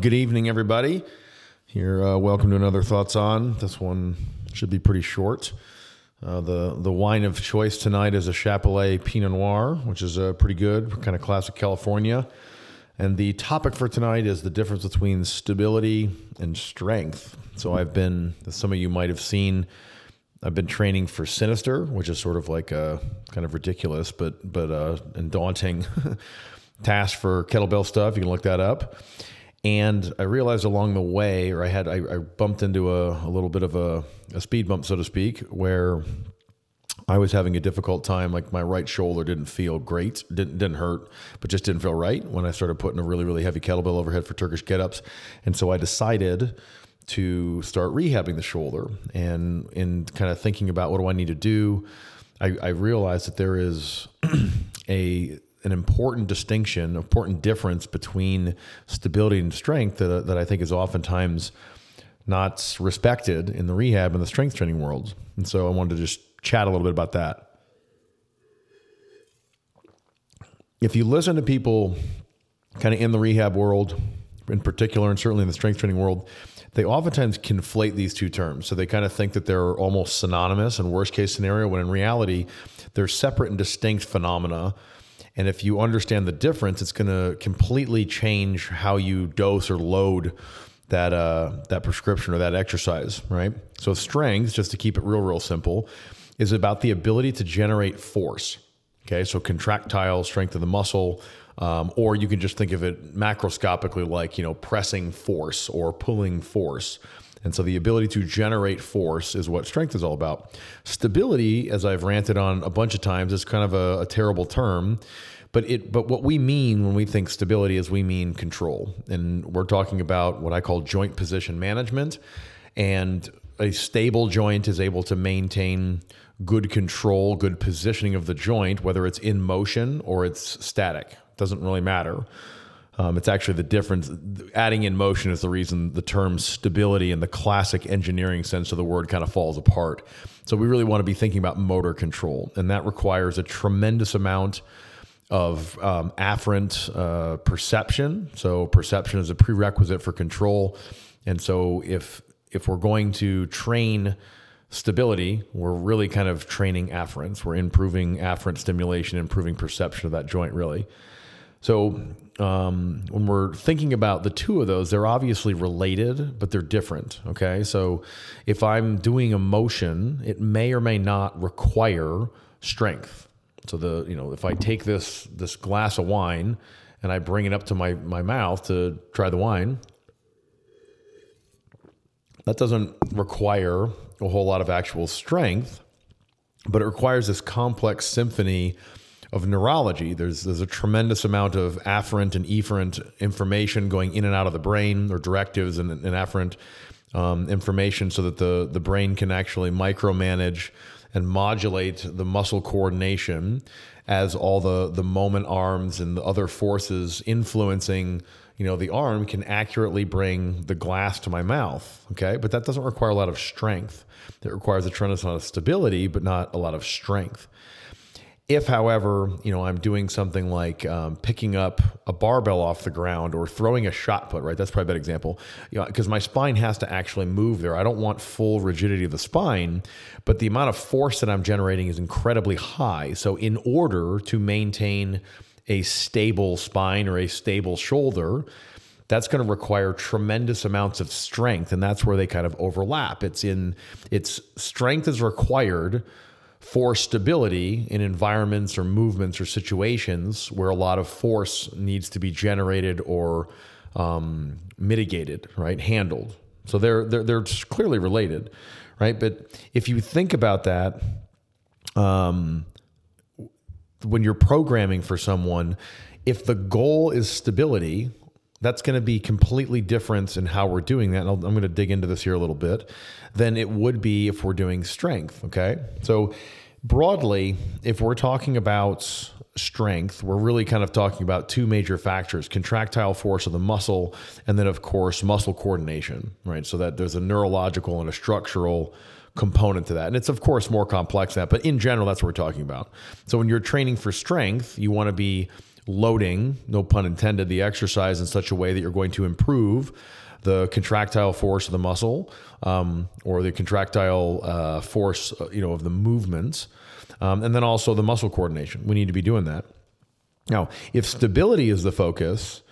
Good evening, everybody. Here, uh, welcome to another Thoughts On. This one should be pretty short. Uh, the the wine of choice tonight is a Chappellet Pinot Noir, which is uh, pretty good, kind of classic California. And the topic for tonight is the difference between stability and strength. So I've been, as some of you might have seen, I've been training for Sinister, which is sort of like a kind of ridiculous but but uh, and daunting task for kettlebell stuff. You can look that up. And I realized along the way, or I had I, I bumped into a, a, little bit of a, a speed bump, so to speak, where I was having a difficult time. Like my right shoulder didn't feel great, didn't didn't hurt, but just didn't feel right when I started putting a really really heavy kettlebell overhead for Turkish get-ups. And so I decided to start rehabbing the shoulder. And in kind of thinking about what do I need to do, I, I realized that there is a an important distinction, important difference between stability and strength that, uh, that I think is oftentimes not respected in the rehab and the strength training worlds. And so I wanted to just chat a little bit about that. If you listen to people kind of in the rehab world in particular, and certainly in the strength training world, they oftentimes conflate these two terms. So they kind of think that they're almost synonymous in worst case scenario, when in reality, they're separate and distinct phenomena and if you understand the difference, it's going to completely change how you dose or load that uh, that prescription or that exercise, right? So strength, just to keep it real, real simple, is about the ability to generate force. Okay, so contractile strength of the muscle, um, or you can just think of it macroscopically like you know pressing force or pulling force. And so the ability to generate force is what strength is all about. Stability, as I've ranted on a bunch of times, is kind of a, a terrible term. But it but what we mean when we think stability is we mean control. And we're talking about what I call joint position management. And a stable joint is able to maintain good control, good positioning of the joint, whether it's in motion or it's static. It Doesn't really matter. Um, it's actually the difference. Adding in motion is the reason the term stability in the classic engineering sense of the word kind of falls apart. So we really want to be thinking about motor control, and that requires a tremendous amount of um, afferent uh, perception. So perception is a prerequisite for control, and so if if we're going to train stability, we're really kind of training afferents. We're improving afferent stimulation, improving perception of that joint, really. So um, when we're thinking about the two of those, they're obviously related, but they're different. Okay. So if I'm doing a motion, it may or may not require strength. So the, you know, if I take this, this glass of wine and I bring it up to my, my mouth to try the wine, that doesn't require a whole lot of actual strength, but it requires this complex symphony of neurology. There's there's a tremendous amount of afferent and efferent information going in and out of the brain, or directives and, and afferent um, information, so that the the brain can actually micromanage and modulate the muscle coordination as all the the moment arms and the other forces influencing you know the arm can accurately bring the glass to my mouth okay? But that doesn't require a lot of strength. It requires a tremendous amount of stability but not a lot of strength if, however, you know, I'm doing something like um, picking up a barbell off the ground or throwing a shot put, right? That's probably a bad example, because you know, my spine has to actually move there. I don't want full rigidity of the spine, but the amount of force that I'm generating is incredibly high. So, in order to maintain a stable spine or a stable shoulder, that's going to require tremendous amounts of strength, and that's where they kind of overlap. It's in its strength is required for stability in environments or movements or situations where a lot of force needs to be generated or um, mitigated, right? Handled. So they're, they're, they're clearly related, right? But if you think about that, um, when you're programming for someone, if the goal is stability, that's going to be completely different in how we're doing that. And I'm going to dig into this here a little bit than it would be if we're doing strength. Okay. So, broadly, if we're talking about strength, we're really kind of talking about two major factors contractile force of the muscle, and then, of course, muscle coordination, right? So that there's a neurological and a structural component to that. And it's, of course, more complex than that, but in general, that's what we're talking about. So when you're training for strength, you want to be loading, no pun intended, the exercise in such a way that you're going to improve the contractile force of the muscle um, or the contractile uh, force, uh, you know, of the movements, um, and then also the muscle coordination. We need to be doing that. Now, if stability is the focus,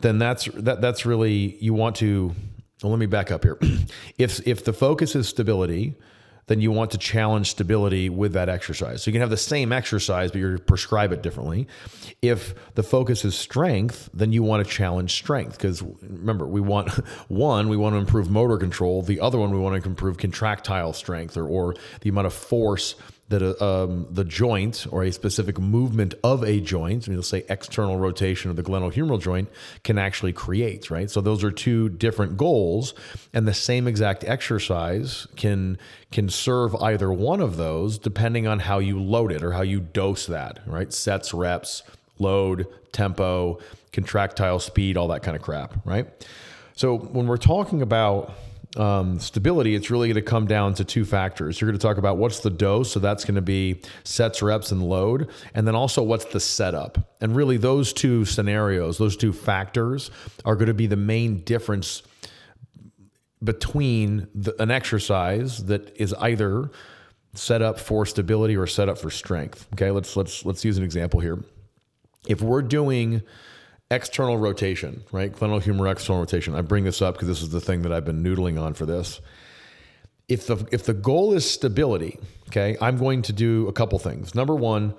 then that's that that's really you want to. Well, let me back up here. if if the focus is stability, then you want to challenge stability with that exercise. So you can have the same exercise, but you prescribe it differently. If the focus is strength, then you want to challenge strength because remember, we want one, we want to improve motor control. The other one, we want to improve contractile strength or, or the amount of force that um, the joint or a specific movement of a joint, we'll say external rotation of the glenohumeral joint, can actually create, right? So those are two different goals, and the same exact exercise can can serve either one of those depending on how you load it or how you dose that, right? Sets, reps, load, tempo, contractile speed, all that kind of crap, right? So when we're talking about um, stability, it's really going to come down to two factors. You're going to talk about what's the dose, so that's going to be sets, reps, and load, and then also what's the setup. And really, those two scenarios, those two factors, are going to be the main difference between the, an exercise that is either set up for stability or set up for strength. Okay, let's let's let's use an example here. If we're doing external rotation, right? Glenohumeral external rotation. I bring this up because this is the thing that I've been noodling on for this. If the if the goal is stability, okay, I'm going to do a couple things. Number one,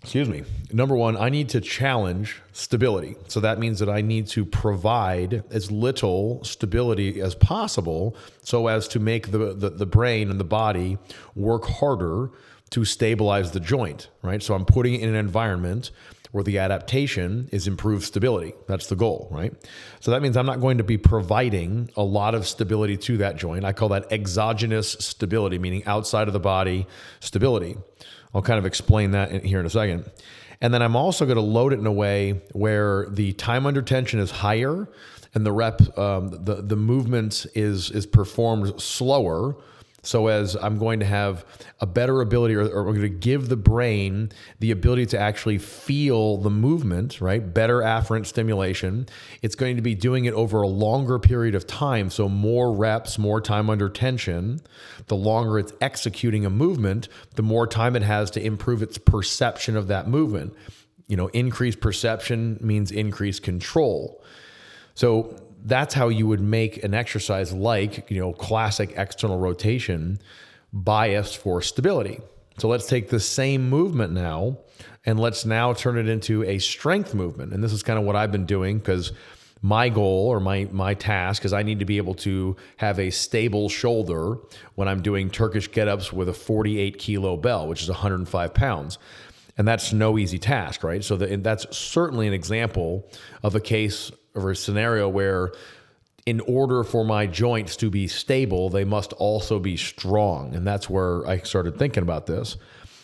excuse me. Number one, I need to challenge stability. So that means that I need to provide as little stability as possible so as to make the, the, the brain and the body work harder to stabilize the joint, right? So I'm putting it in an environment where the adaptation is improved stability. That's the goal, right? So that means I'm not going to be providing a lot of stability to that joint. I call that exogenous stability, meaning outside of the body stability. I'll kind of explain that here in a second. And then I'm also going to load it in a way where the time under tension is higher and the rep, um, the, the movement is, is performed slower so as I'm going to have a better ability, or, we're going to give the brain the ability to actually feel the movement, right? Better afferent stimulation. It's going to be doing it over a longer period of time. So more reps, more time under tension. The longer it's executing a movement, the more time it has to improve its perception of that movement. You know, increased perception means increased control. So that's how you would make an exercise like, you know, classic external rotation biased for stability. So let's take the same movement now and let's now turn it into a strength movement. And this is kind of what I've been doing because my goal or my my task is I need to be able to have a stable shoulder when I'm doing Turkish get-ups with a 48 kilo bell, which is 105 pounds. And that's no easy task, right? So the, that's certainly an example of a case or a scenario where in order for my joints to be stable, they must also be strong. And that's where I started thinking about this.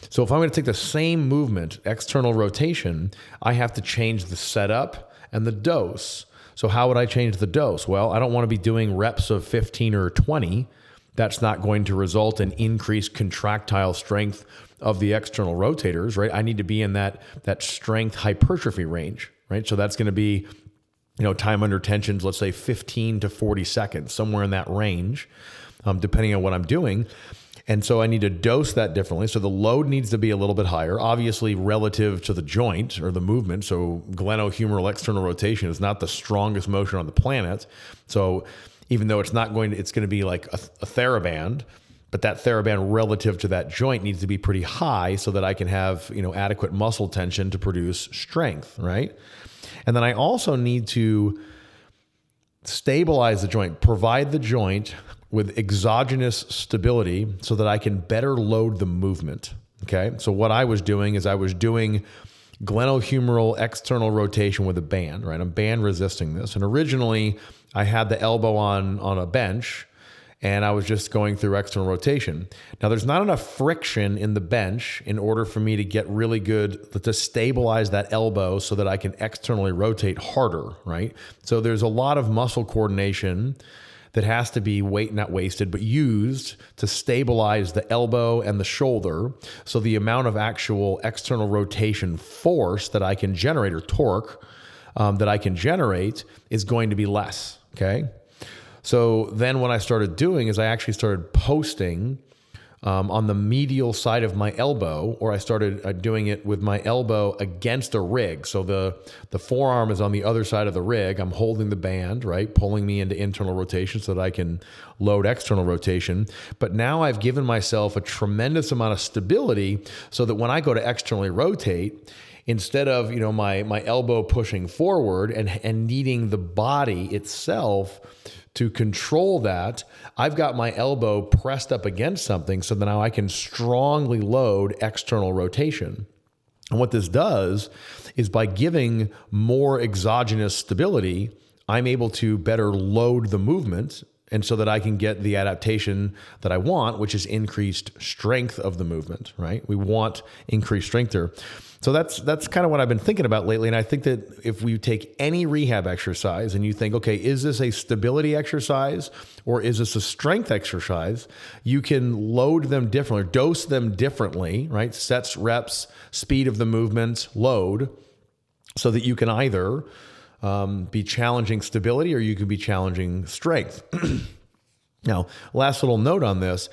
So if I'm going to take the same movement, external rotation, I have to change the setup and the dose. So how would I change the dose? Well, I don't want to be doing reps of 15 or 20. That's not going to result in increased contractile strength of the external rotators, right? I need to be in that that strength hypertrophy range, right? So that's going to be you know, time under tensions, let's say 15 to 40 seconds, somewhere in that range, um, depending on what I'm doing. And so I need to dose that differently. So the load needs to be a little bit higher, obviously relative to the joint or the movement. So glenohumeral external rotation is not the strongest motion on the planet. So even though it's not going to, it's going to be like a, a TheraBand, but that TheraBand relative to that joint needs to be pretty high so that I can have, you know, adequate muscle tension to produce strength, right? And then I also need to stabilize the joint, provide the joint with exogenous stability so that I can better load the movement. Okay. So what I was doing is I was doing glenohumeral external rotation with a band, right? I'm band resisting this. And originally I had the elbow on on a bench and I was just going through external rotation. Now, there's not enough friction in the bench in order for me to get really good to stabilize that elbow so that I can externally rotate harder, right? So there's a lot of muscle coordination that has to be weight not wasted, but used to stabilize the elbow and the shoulder. So the amount of actual external rotation force that I can generate or torque um, that I can generate is going to be less. Okay. So then what I started doing is I actually started posting um, on the medial side of my elbow, or I started uh, doing it with my elbow against a rig. So the the forearm is on the other side of the rig. I'm holding the band, right, pulling me into internal rotation so that I can load external rotation. But now I've given myself a tremendous amount of stability so that when I go to externally rotate, instead of you know my my elbow pushing forward and and needing the body itself to control that, I've got my elbow pressed up against something so that now I can strongly load external rotation. And what this does is by giving more exogenous stability, I'm able to better load the movement and so that I can get the adaptation that I want, which is increased strength of the movement, right? We want increased strength there. So that's that's kind of what I've been thinking about lately. And I think that if we take any rehab exercise and you think, okay, is this a stability exercise or is this a strength exercise? You can load them differently, dose them differently, right? Sets, reps, speed of the movements, load, so that you can either um, be challenging stability or you can be challenging strength. now, last little note on this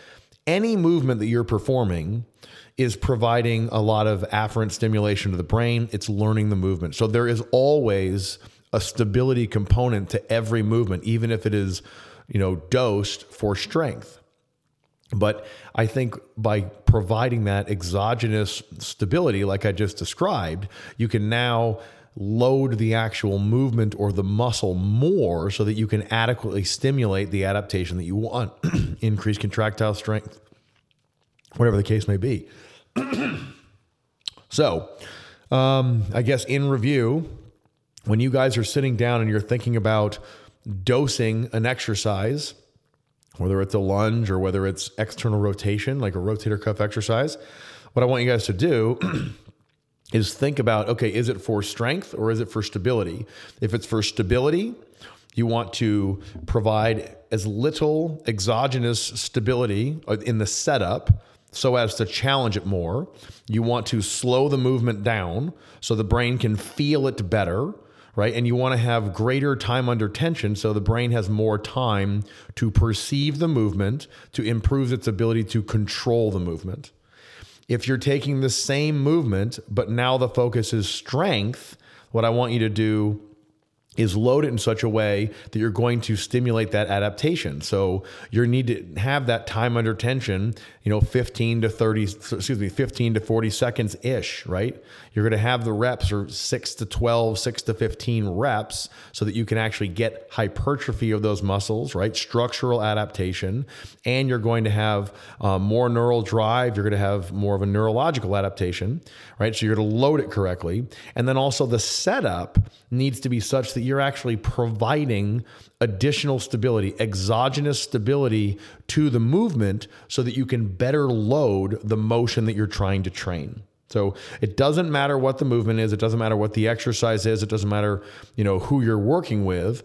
any movement that you're performing is providing a lot of afferent stimulation to the brain. It's learning the movement. So there is always a stability component to every movement, even if it is, you know, dosed for strength. But I think by providing that exogenous stability, like I just described, you can now load the actual movement or the muscle more so that you can adequately stimulate the adaptation that you want, increase contractile strength, whatever the case may be. so, um, I guess in review, when you guys are sitting down and you're thinking about dosing an exercise, whether it's a lunge or whether it's external rotation, like a rotator cuff exercise, what I want you guys to do is think about okay, is it for strength or is it for stability? If it's for stability, you want to provide as little exogenous stability in the setup so as to challenge it more. You want to slow the movement down so the brain can feel it better, right? And you want to have greater time under tension so the brain has more time to perceive the movement, to improve its ability to control the movement. If you're taking the same movement, but now the focus is strength, what I want you to do is load it in such a way that you're going to stimulate that adaptation. So you need to have that time under tension, you know, 15 to 30, excuse me, 15 to 40 seconds ish, right? You're going to have the reps or six to 12, six to 15 reps so that you can actually get hypertrophy of those muscles, right? Structural adaptation. And you're going to have uh, more neural drive. You're going to have more of a neurological adaptation, right? So you're going to load it correctly. And then also the setup needs to be such that you're actually providing additional stability, exogenous stability to the movement so that you can better load the motion that you're trying to train. So it doesn't matter what the movement is, it doesn't matter what the exercise is, it doesn't matter, you know, who you're working with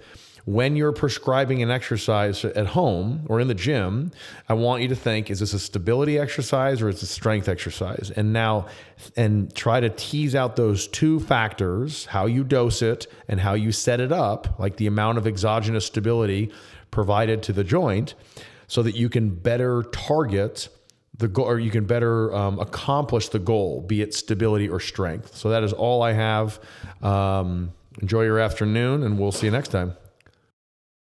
when you're prescribing an exercise at home or in the gym, I want you to think is this a stability exercise or is it a strength exercise? And now, and try to tease out those two factors how you dose it and how you set it up, like the amount of exogenous stability provided to the joint, so that you can better target the goal or you can better um, accomplish the goal, be it stability or strength. So that is all I have. Um, enjoy your afternoon, and we'll see you next time.